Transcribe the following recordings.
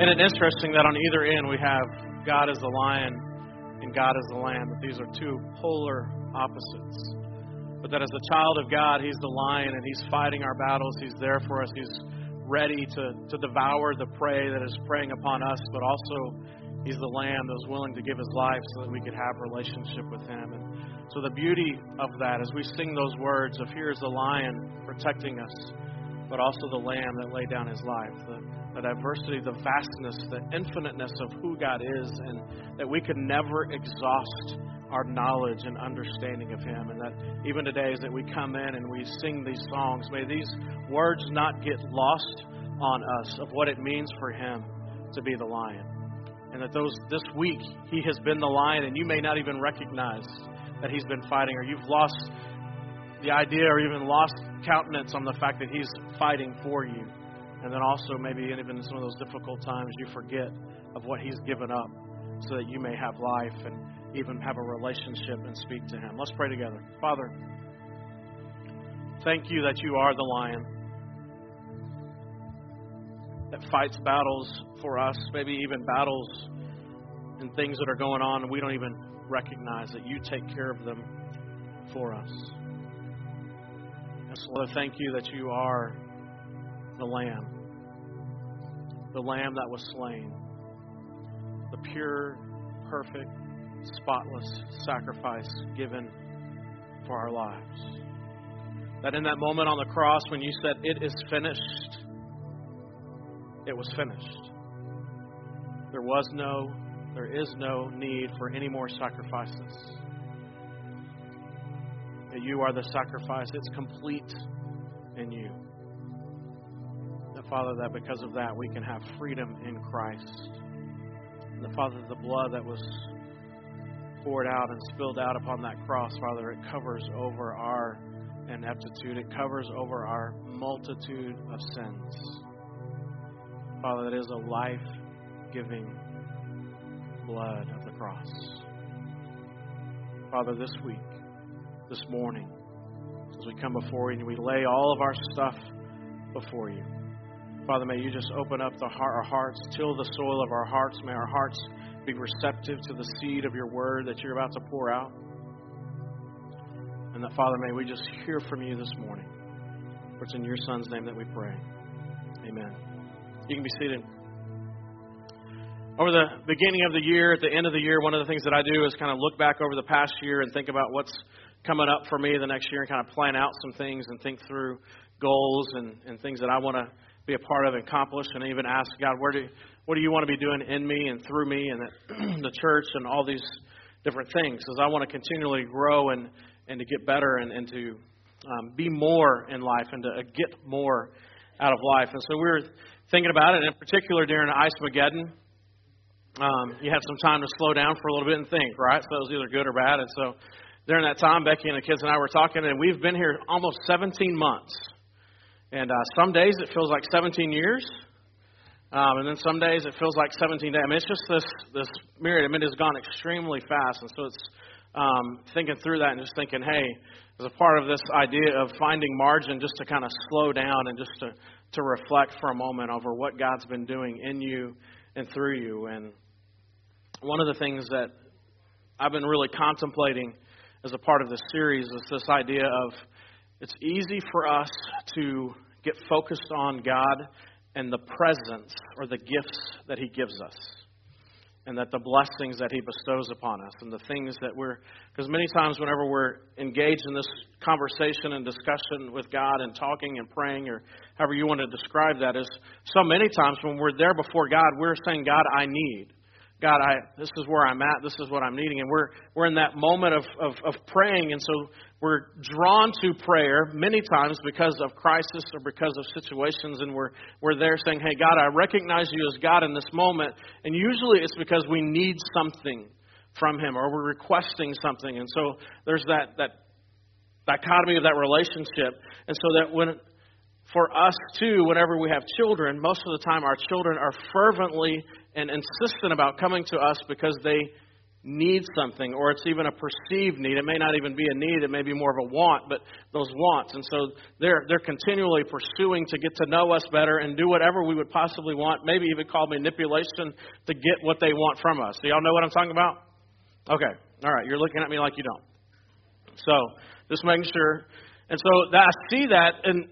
And it's interesting that on either end we have God as the lion and God as the lamb, that these are two polar opposites. But that as a child of God, He's the lion and He's fighting our battles. He's there for us. He's ready to, to devour the prey that is preying upon us, but also He's the lamb that was willing to give His life so that we could have relationship with Him. And so the beauty of that, as we sing those words of here's the lion protecting us, but also the lamb that laid down his life, the, the diversity, the vastness, the infiniteness of who God is, and that we could never exhaust our knowledge and understanding of Him. And that even today, as that we come in and we sing these songs, may these words not get lost on us of what it means for Him to be the lion. And that those this week He has been the lion, and you may not even recognize that He's been fighting, or you've lost the idea, or even lost countenance on the fact that He's fighting for you. And then also, maybe even in some of those difficult times, you forget of what He's given up so that you may have life and even have a relationship and speak to Him. Let's pray together. Father, thank you that you are the lion that fights battles for us, maybe even battles and things that are going on and we don't even recognize that you take care of them for us. And so, Lord, thank you that you are the Lamb, the Lamb that was slain, the pure, perfect, spotless sacrifice given for our lives. That in that moment on the cross, when you said, It is finished, it was finished. There was no, there is no need for any more sacrifices. That you are the sacrifice, it's complete in you. Father, that because of that we can have freedom in Christ. And the Father, the blood that was poured out and spilled out upon that cross, Father, it covers over our ineptitude, it covers over our multitude of sins. Father, that is a life giving blood of the cross. Father, this week, this morning, as we come before you and we lay all of our stuff before you, Father, may you just open up heart, our hearts, till the soil of our hearts. May our hearts be receptive to the seed of your word that you're about to pour out. And that, Father, may we just hear from you this morning. For it's in your Son's name that we pray. Amen. You can be seated. Over the beginning of the year, at the end of the year, one of the things that I do is kind of look back over the past year and think about what's coming up for me the next year and kind of plan out some things and think through goals and, and things that I want to be a part of and accomplish and even ask God, where do, what do you want to be doing in me and through me and the, the church and all these different things? Because I want to continually grow and, and to get better and, and to um, be more in life and to get more out of life. And so we were thinking about it, in particular during Ice Mageddon. Um, you had some time to slow down for a little bit and think, right? So it was either good or bad. And so during that time, Becky and the kids and I were talking, and we've been here almost 17 months. And uh, some days it feels like 17 years, um, and then some days it feels like 17 days. I mean, it's just this this myriad. I mean, it's gone extremely fast, and so it's um, thinking through that and just thinking, hey, as a part of this idea of finding margin, just to kind of slow down and just to to reflect for a moment over what God's been doing in you and through you. And one of the things that I've been really contemplating as a part of this series is this idea of it's easy for us to get focused on God and the presence or the gifts that He gives us. And that the blessings that He bestows upon us, and the things that we're, because many times whenever we're engaged in this conversation and discussion with God and talking and praying, or however you want to describe that, is so many times when we're there before God, we're saying, God, I need. God, I, this is where I'm at. This is what I'm needing. And we're, we're in that moment of, of, of praying. And so we're drawn to prayer many times because of crisis or because of situations. And we're, we're there saying, Hey, God, I recognize you as God in this moment. And usually it's because we need something from Him or we're requesting something. And so there's that, that dichotomy of that relationship. And so that when, for us too, whenever we have children, most of the time our children are fervently and insistent about coming to us because they need something, or it's even a perceived need. It may not even be a need, it may be more of a want, but those wants. And so they're, they're continually pursuing to get to know us better and do whatever we would possibly want, maybe even call manipulation to get what they want from us. Do y'all know what I'm talking about? Okay. All right. You're looking at me like you don't. So just making sure. And so that, I see that, and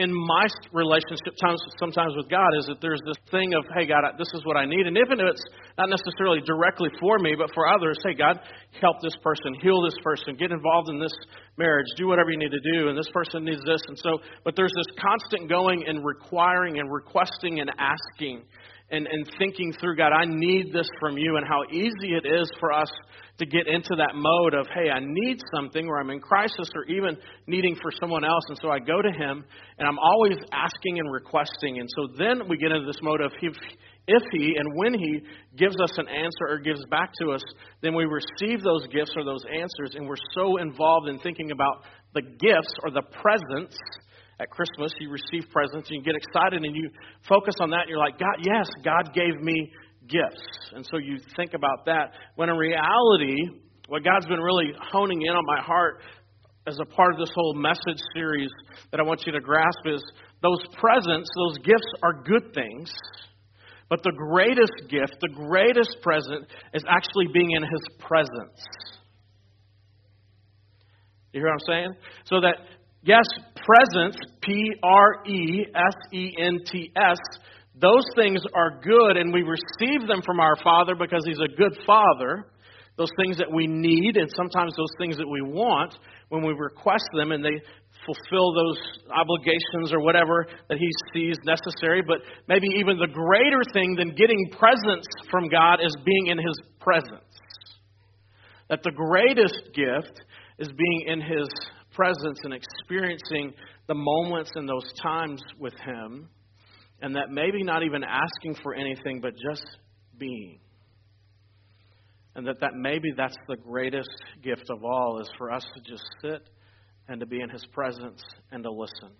in my relationship times sometimes with God is that there's this thing of, hey God, this is what I need, and even if it's not necessarily directly for me, but for others, hey God, help this person, heal this person, get involved in this marriage, do whatever you need to do, and this person needs this, and so, but there's this constant going and requiring and requesting and asking and, and thinking through, God, I need this from you, and how easy it is for us to get into that mode of, hey, I need something, or I'm in crisis, or even needing for someone else. And so I go to Him, and I'm always asking and requesting. And so then we get into this mode of, if, if He and when He gives us an answer or gives back to us, then we receive those gifts or those answers, and we're so involved in thinking about the gifts or the presents at Christmas, you receive presents and you get excited and you focus on that and you're like, God, yes, God gave me gifts. And so you think about that. When in reality, what God's been really honing in on my heart as a part of this whole message series that I want you to grasp is those presents, those gifts are good things. But the greatest gift, the greatest present, is actually being in His presence. You hear what I'm saying? So that Yes, presence, P R E S E N T S, those things are good, and we receive them from our Father because He's a good Father. Those things that we need, and sometimes those things that we want, when we request them and they fulfill those obligations or whatever that He sees necessary. But maybe even the greater thing than getting presence from God is being in His presence. That the greatest gift is being in His presence and experiencing the moments and those times with Him, and that maybe not even asking for anything, but just being. And that, that maybe that's the greatest gift of all is for us to just sit and to be in His presence and to listen.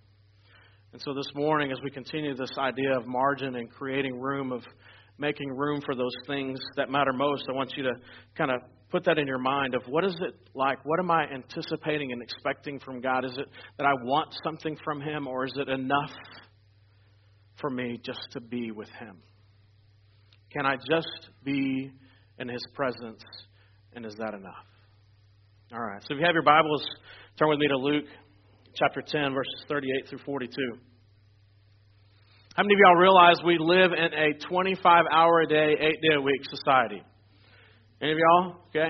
And so this morning, as we continue this idea of margin and creating room, of making room for those things that matter most, I want you to kind of put that in your mind of what is it like? What am I anticipating and expecting from God? Is it that I want something from Him, or is it enough for me just to be with Him? Can I just be in His presence, and is that enough? All right. So if you have your Bibles, turn with me to Luke chapter 10, verses 38 through 42. How many of y'all realize we live in a 25 hour a day, 8 day a week society? Any of y'all? Okay.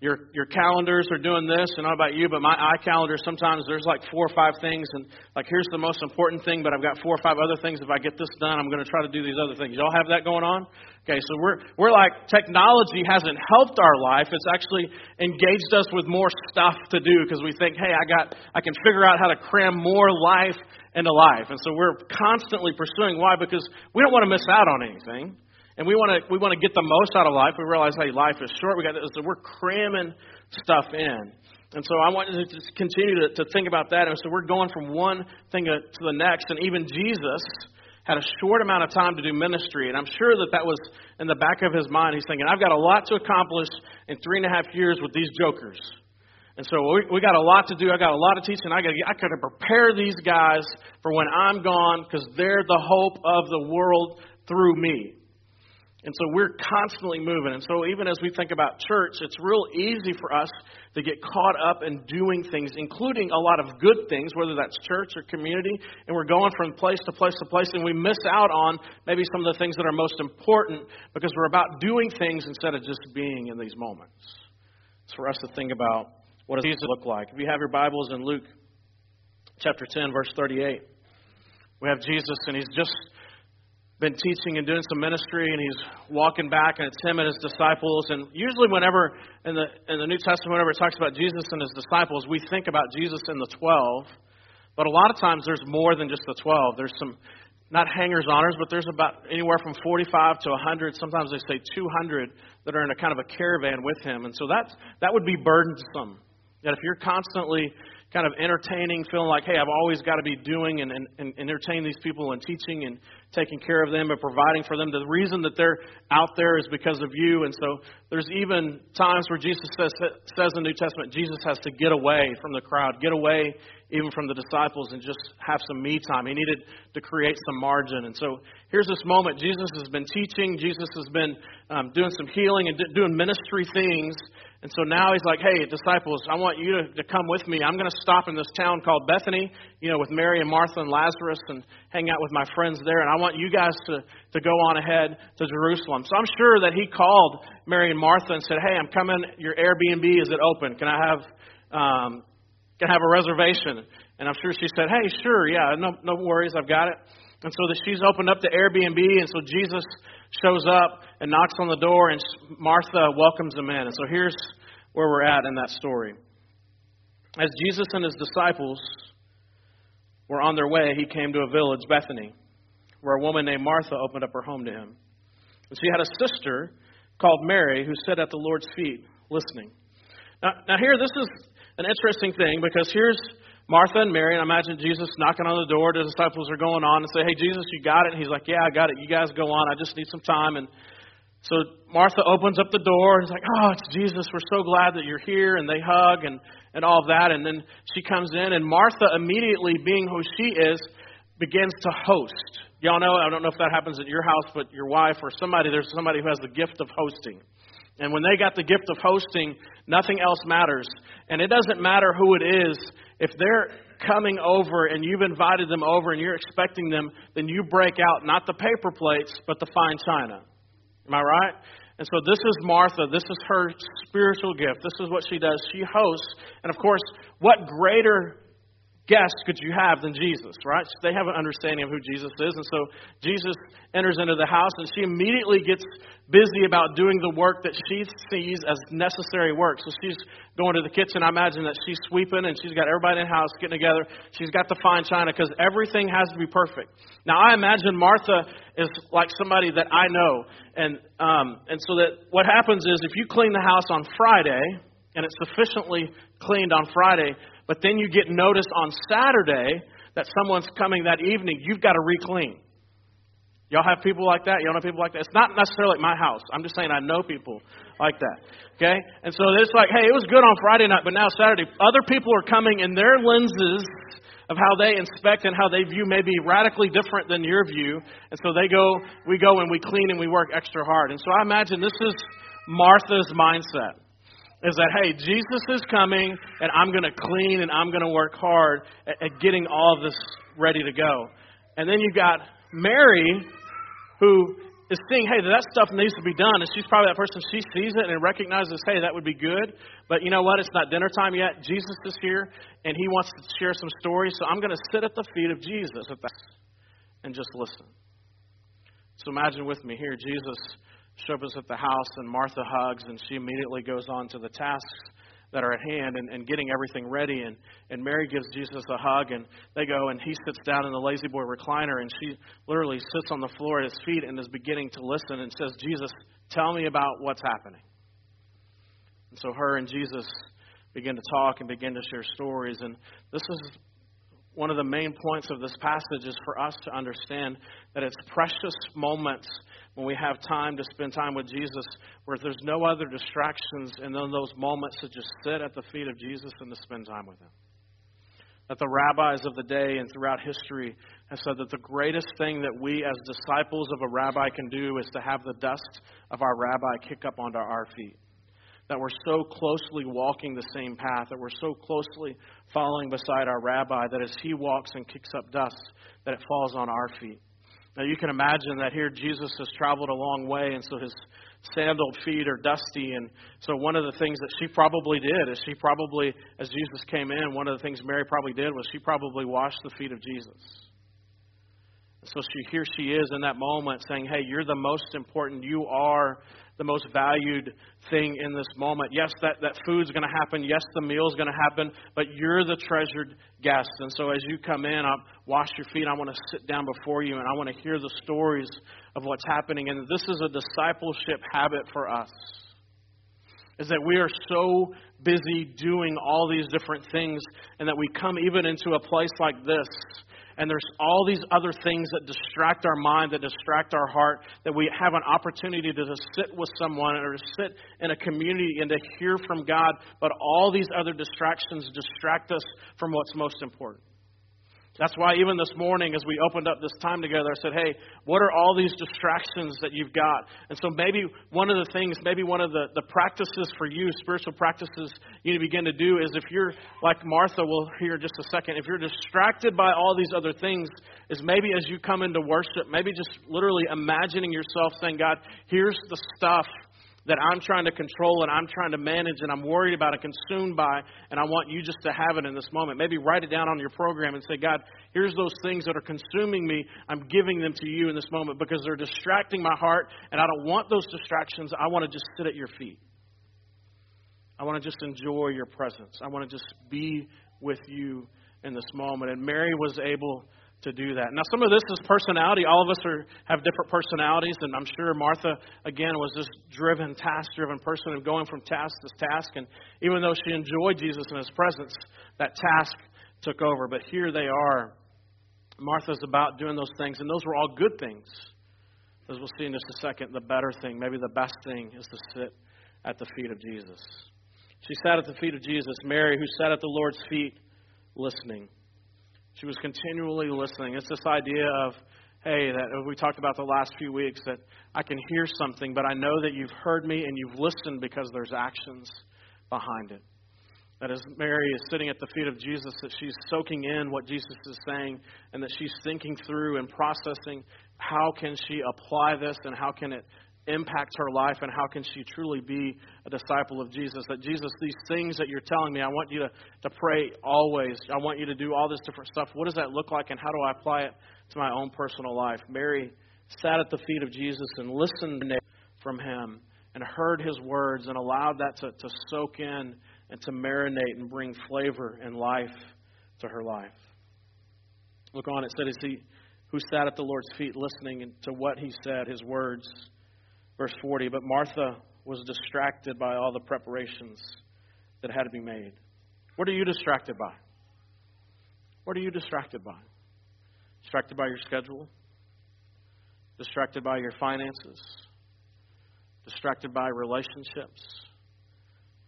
Your your calendars are doing this, and not about you, but my iCalendar sometimes there's like four or five things, and like here's the most important thing, but I've got four or five other things. If I get this done, I'm going to try to do these other things. Y'all have that going on? Okay, so we're we're like technology hasn't helped our life; it's actually engaged us with more stuff to do because we think, hey, I got I can figure out how to cram more life into life, and so we're constantly pursuing. Why? Because we don't want to miss out on anything. And we want to we want to get the most out of life. We realize, hey, life is short. We got so we're cramming stuff in. And so I want to just continue to, to think about that. And so we're going from one thing to, to the next. And even Jesus had a short amount of time to do ministry. And I'm sure that that was in the back of his mind. He's thinking, I've got a lot to accomplish in three and a half years with these jokers. And so we, we got a lot to do. I got a lot of teaching. I got I got to prepare these guys for when I'm gone because they're the hope of the world through me. And so we're constantly moving. And so even as we think about church, it's real easy for us to get caught up in doing things, including a lot of good things, whether that's church or community, and we're going from place to place to place, and we miss out on maybe some of the things that are most important because we're about doing things instead of just being in these moments. It's for us to think about what does Jesus look like. If you have your Bibles in Luke chapter 10, verse 38, we have Jesus, and he's just been teaching and doing some ministry, and he's walking back, and it's him and his disciples. And usually, whenever in the in the New Testament, whenever it talks about Jesus and his disciples, we think about Jesus and the twelve. But a lot of times, there's more than just the twelve. There's some not hangers honors, but there's about anywhere from 45 to 100. Sometimes they say 200 that are in a kind of a caravan with him, and so that that would be burdensome. That if you're constantly kind of entertaining, feeling like, hey, I've always got to be doing and, and, and entertaining these people and teaching and taking care of them and providing for them. The reason that they're out there is because of you. And so there's even times where Jesus says, says in the New Testament, Jesus has to get away from the crowd, get away even from the disciples and just have some me time. He needed to create some margin. And so here's this moment. Jesus has been teaching, Jesus has been um, doing some healing and doing ministry things. And so now he's like, hey, disciples, I want you to, to come with me. I'm going to stop in this town called Bethany, you know, with Mary and Martha and Lazarus and hang out with my friends there. And I want you guys to, to go on ahead to Jerusalem. So I'm sure that he called Mary and Martha and said, hey, I'm coming. Your Airbnb, is it open? Can I have, um, can I have a reservation? And I'm sure she said, hey, sure, yeah, no, no worries, I've got it. And so that she's opened up the Airbnb, and so Jesus shows up and knocks on the door, and Martha welcomes him in. And so here's where we're at in that story. As Jesus and his disciples were on their way, he came to a village, Bethany, where a woman named Martha opened up her home to him. And she had a sister called Mary who sat at the Lord's feet listening. Now, now here, this is an interesting thing because here's Martha and Mary, and I imagine Jesus knocking on the door. The disciples are going on and say, Hey, Jesus, you got it? And he's like, Yeah, I got it. You guys go on. I just need some time. And so Martha opens up the door and is like, Oh, it's Jesus. We're so glad that you're here. And they hug and, and all of that. And then she comes in, and Martha, immediately being who she is, begins to host. Y'all know, I don't know if that happens at your house, but your wife or somebody, there's somebody who has the gift of hosting. And when they got the gift of hosting, nothing else matters. And it doesn't matter who it is if they're coming over and you've invited them over and you're expecting them, then you break out not the paper plates, but the fine china. Am I right? And so this is Martha. This is her spiritual gift. This is what she does. She hosts. And of course, what greater guest could you have than Jesus, right? They have an understanding of who Jesus is. And so Jesus enters into the house and she immediately gets busy about doing the work that she sees as necessary work. So she's going to the kitchen. I imagine that she's sweeping and she's got everybody in the house getting together. She's got the fine china because everything has to be perfect. Now, I imagine Martha is like somebody that I know. And, um, and so that what happens is if you clean the house on Friday, and it's sufficiently cleaned on Friday, but then you get notice on Saturday that someone's coming that evening, you've got to re-clean. Y'all have people like that? Y'all know people like that? It's not necessarily like my house. I'm just saying I know people like that. Okay? And so it's like, hey, it was good on Friday night, but now Saturday, other people are coming in their lenses of how they inspect and how they view may be radically different than your view. And so they go, we go and we clean and we work extra hard. And so I imagine this is Martha's mindset is that, hey, Jesus is coming, and I'm going to clean and I'm going to work hard at, at getting all of this ready to go. And then you've got Mary, who is seeing, hey, that stuff needs to be done. And she's probably that person, she sees it and recognizes, hey, that would be good. But you know what? It's not dinner time yet. Jesus is here, and he wants to share some stories. So I'm going to sit at the feet of Jesus and just listen. So imagine with me here, Jesus shows up at the house, and Martha hugs, and she immediately goes on to the tasks that are at hand and, and getting everything ready. And, and Mary gives Jesus a hug, and they go, and he sits down in the lazy boy recliner, and she literally sits on the floor at his feet and is beginning to listen and says, Jesus, tell me about what's happening. And so her and Jesus begin to talk and begin to share stories. And this is one of the main points of this passage is for us to understand that it's precious moments when we have time to spend time with Jesus where there's no other distractions and then those moments to just sit at the feet of Jesus and to spend time with him. That the rabbis of the day and throughout history have said that the greatest thing that we as disciples of a rabbi can do is to have the dust of our rabbi kick up onto our feet that we're so closely walking the same path, that we're so closely following beside our rabbi, that as he walks and kicks up dust, that it falls on our feet. Now you can imagine that here Jesus has traveled a long way, and so his sandaled feet are dusty. And so one of the things that she probably did is she probably, as Jesus came in, one of the things Mary probably did was she probably washed the feet of Jesus. So she here she is in that moment saying, Hey, you're the most important. You are the most valued thing in this moment. Yes, that, that food's going to happen. Yes, the meal's going to happen, but you're the treasured guest. And so as you come in, I'll wash your feet. I want to sit down before you and I want to hear the stories of what's happening. And this is a discipleship habit for us. is that we are so busy doing all these different things, and that we come even into a place like this, and there's all these other things that distract our mind, that distract our heart, that we have an opportunity to just sit with someone or to sit in a community and to hear from God, but all these other distractions distract us from what's most important. That's why even this morning, as we opened up this time together, I said, Hey, what are all these distractions that you've got? And so maybe one of the things, maybe one of the, the practices for you, spiritual practices you need to begin to do is if you're like Martha, we'll hear just a second, if you're distracted by all these other things, is maybe as you come into worship, maybe just literally imagining yourself saying, God, here's the stuff that I'm trying to control and I'm trying to manage and I'm worried about and consumed by, and I want you just to have it in this moment. Maybe write it down on your program and say, God, here's those things that are consuming me. I'm giving them to you in this moment because they're distracting my heart, and I don't want those distractions. I want to just sit at your feet. I want to just enjoy your presence. I want to just be with you in this moment. And Mary was able to do that. Now, some of this is personality. All of us are, have different personalities, and I'm sure Martha, again, was this driven, task driven person of going from task to task. And even though she enjoyed Jesus in his presence, that task took over. But here they are. Martha's about doing those things, and those were all good things. As we'll see in just a second, the better thing, maybe the best thing, is to sit at the feet of Jesus. She sat at the feet of Jesus. Mary, who sat at the Lord's feet, listening. She was continually listening. It's this idea of, hey, that uh, we talked about the last few weeks, that I can hear something, but I know that you've heard me and you've listened because there's actions behind it. That as Mary is sitting at the feet of Jesus, that she's soaking in what Jesus is saying and that she's thinking through and processing how can she apply this and how can it impact her life and how can she truly be a disciple of Jesus. That Jesus, these things that you're telling me, I want you to, to pray always. I want you to do all this different stuff. What does that look like and how do I apply it to my own personal life? Mary sat at the feet of Jesus and listened from him and heard his words and allowed that to, to soak in and to marinate and bring flavor and life to her life. Look on, it said, as he who sat at the Lord's feet listening to what he said, his words. Verse 40 But Martha was distracted by all the preparations that had to be made. What are you distracted by? What are you distracted by? Distracted by your schedule? Distracted by your finances? Distracted by relationships?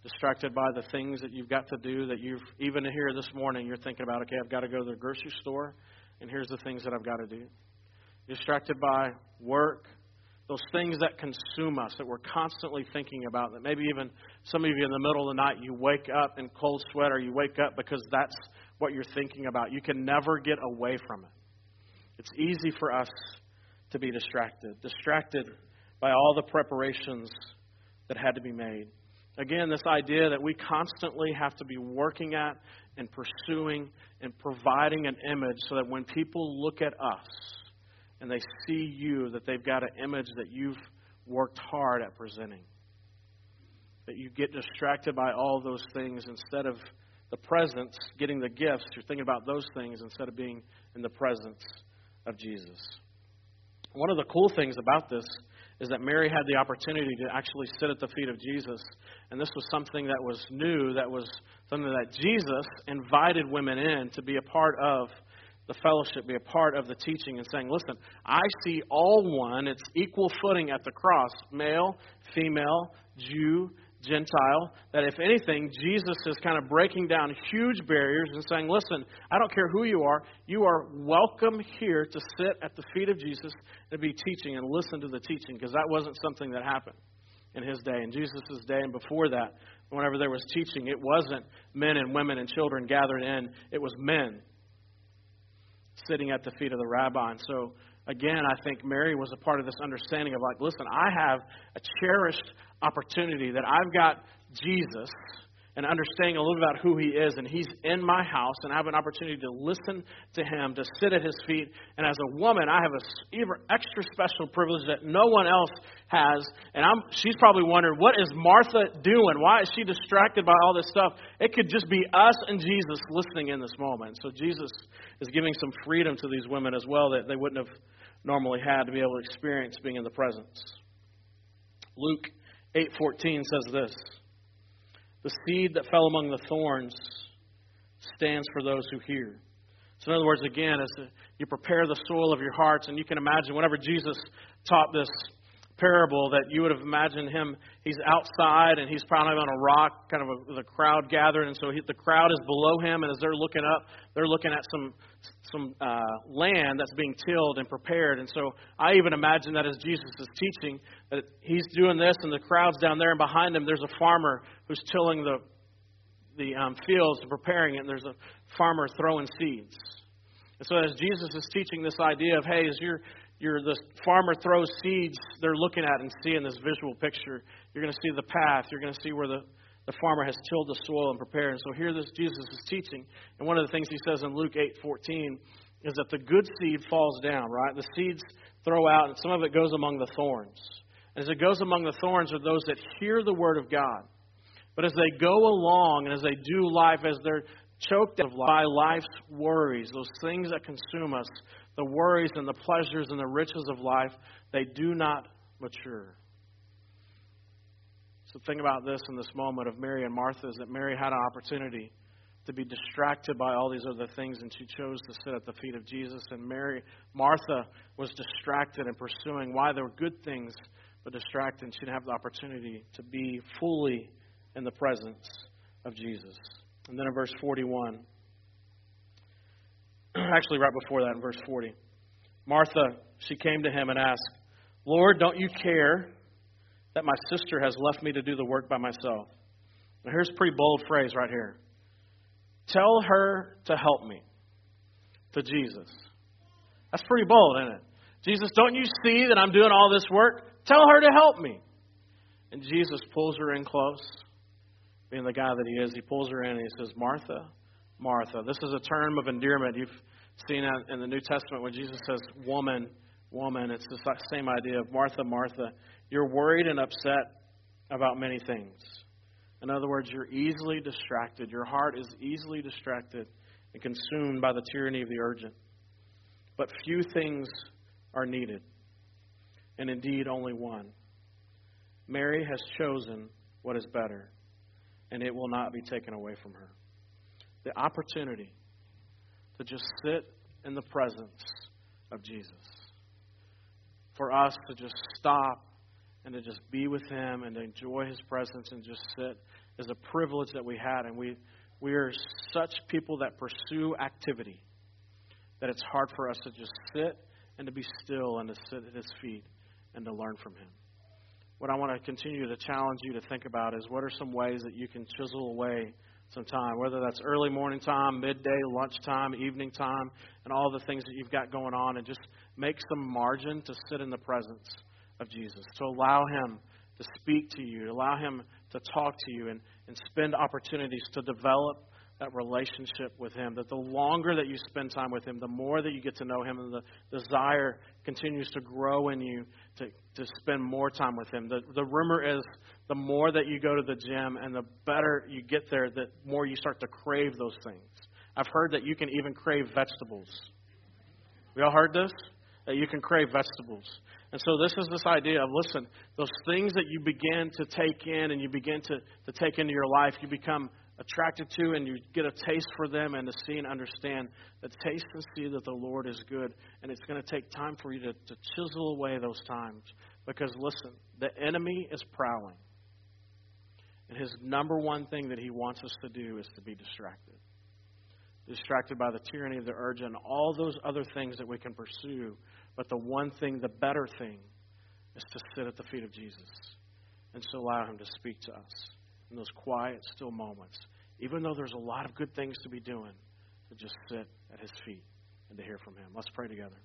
Distracted by the things that you've got to do that you've, even here this morning, you're thinking about, okay, I've got to go to the grocery store, and here's the things that I've got to do. Distracted by work, those things that consume us, that we're constantly thinking about, that maybe even some of you in the middle of the night, you wake up in cold sweat or you wake up because that's what you're thinking about. You can never get away from it. It's easy for us to be distracted, distracted by all the preparations that had to be made. Again, this idea that we constantly have to be working at and pursuing and providing an image so that when people look at us, and they see you, that they've got an image that you've worked hard at presenting. That you get distracted by all those things instead of the presence, getting the gifts. You're thinking about those things instead of being in the presence of Jesus. One of the cool things about this is that Mary had the opportunity to actually sit at the feet of Jesus. And this was something that was new, that was something that Jesus invited women in to be a part of the fellowship, be a part of the teaching, and saying, listen, I see all one. It's equal footing at the cross male, female, Jew, Gentile. That if anything, Jesus is kind of breaking down huge barriers and saying, listen, I don't care who you are, you are welcome here to sit at the feet of Jesus and be teaching and listen to the teaching, because that wasn't something that happened in his day. In Jesus' day and before that, whenever there was teaching, it wasn't men and women and children gathered in, it was men sitting at the feet of the rabbi. And so, again, I think Mary was a part of this understanding of like, listen, I have a cherished opportunity that I've got Jesus and understanding a little bit about who he is, and he's in my house, and I have an opportunity to listen to him, to sit at his feet. And as a woman, I have an even extra special privilege that no one else has. And I'm, she's probably wondering, what is Martha doing? Why is she distracted by all this stuff? It could just be us and Jesus listening in this moment. So Jesus is giving some freedom to these women as well that they wouldn't have normally had to be able to experience being in the presence. Luke 8:14 says this. The seed that fell among the thorns stands for those who hear. So, in other words, again, as you prepare the soil of your hearts, and you can imagine whenever Jesus taught this parable that you would have imagined him he's outside and he's probably on a rock kind of with a, the crowd gathered and so he, the crowd is below him and as they're looking up they're looking at some some uh, land that's being tilled and prepared. And so i even imagine that as jesus is teaching that he's doing this and the crowd's down there and behind him there's a farmer who's tilling the the um, fields and preparing it and there's a farmer throwing seeds. And so as jesus is teaching this idea of hey as you're you're the farmer throws seeds they're looking at and seeing this visual picture you're going to see the path you're going to see where the, the farmer has tilled the soil and prepared. And so here this jesus is teaching. And one of the things he says in luke 8 14 is that the good seed falls down right? The seeds throw out and some of it goes among the thorns. As it goes among the thorns are those that hear the word of god. But as they go along and as they do life as they're choked by life's worries those things that consume us the worries and the pleasures and the riches of life, they do not mature. So, think about this in this moment of Mary and Martha is that Mary had an opportunity to be distracted by all these other things, and she chose to sit at the feet of Jesus. And Mary, Martha was distracted and pursuing why there were good things, but distracted, and she didn't have the opportunity to be fully in the presence of Jesus. And then in verse 41, actually, right before that in verse 40. Martha, she came to him and asked, Lord, don't you care that my sister has left me to do the work by myself? Now, here's a pretty bold phrase right here. Tell her to help me. To Jesus. That's pretty bold, isn't it? Jesus, don't you see that I'm doing all this work? Tell her to help me. And Jesus pulls her in close. Being the guy that he is, he pulls her in and he says, Martha, Martha. This is a term of endearment. You've seen in the New Testament when Jesus says, woman, woman. It's the same idea of Martha, Martha. You're worried and upset about many things. In other words, you're easily distracted. Your heart is easily distracted and consumed by the tyranny of the urgent. But few things are needed, and indeed only one. Mary has chosen what is better, and it will not be taken away from her the opportunity to just sit in the presence of Jesus. For us to just stop and to just be with Him and to enjoy His presence and just sit is a privilege that we had. And we, we are such people that pursue activity that it's hard for us to just sit and to be still and to sit at His feet and to learn from Him. What I want to continue to challenge you to think about is what are some ways that you can chisel away some time, whether that's early morning time, midday, lunchtime, evening time, and all the things that you've got going on, and just make some margin to sit in the presence of Jesus, to allow Him to speak to you, to allow Him to talk to you, and, and spend opportunities to develop that relationship with Him. That the longer that you spend time with Him, the more that you get to know Him, and the desire continues to grow in you to, to spend more time with Him. The, the rumor is the more that you go to the gym and the better you get there, the more you start to crave those things. I've heard that you can even crave vegetables. We all heard this? That you can crave vegetables. And so this is this idea of listen, those things that you begin to take in and you begin to, to take into your life, you become attracted to and you get a taste for them and to see and understand that taste and see that the Lord is good. And it's going to take time for you to, to chisel away those times. Because listen, the enemy is prowling. And his number one thing that he wants us to do is to be distracted. Distracted by the tyranny of the urge and all those other things that we can pursue. But the one thing, the better thing, is to sit at the feet of Jesus and to allow him to speak to us in those quiet, still moments, even though there's a lot of good things to be doing, to just sit at his feet and to hear from him. Let's pray together.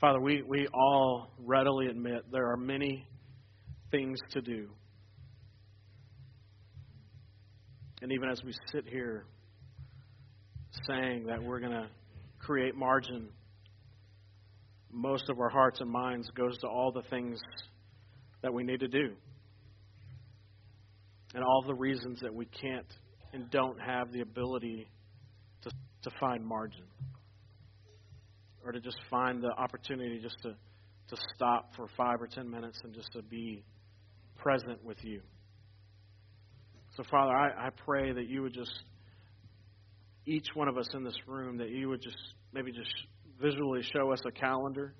Father, we, we all readily admit there are many things to do. And even as we sit here saying that we're going to create margin most of our hearts and minds goes to all the things that we need to do and all the reasons that we can't and don't have the ability to, to find margin or to just find the opportunity just to, to stop for five or ten minutes and just to be present with you. So, Father, I, I pray that you would just, each one of us in this room, that you would just maybe just visually show us a calendar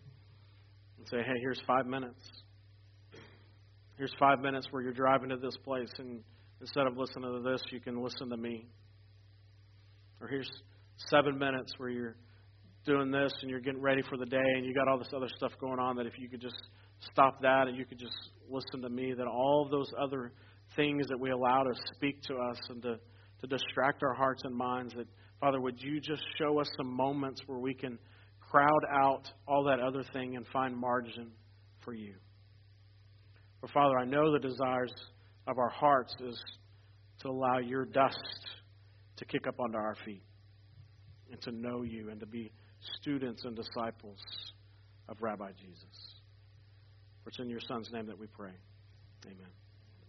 and say, hey, here's five minutes. Here's five minutes where you're driving to this place, and instead of listening to this, you can listen to me. Or here's seven minutes where you're doing this and you're getting ready for the day and you got all this other stuff going on that if you could just stop that and you could just listen to me, that all of those other things that we allow to speak to us and to, to distract our hearts and minds, that, Father, would you just show us some moments where we can crowd out all that other thing and find margin for you? For Father, I know the desires of our hearts is to allow your dust to kick up under our feet and to know you and to be students and disciples of Rabbi Jesus. For it's in your Son's name that we pray. Amen.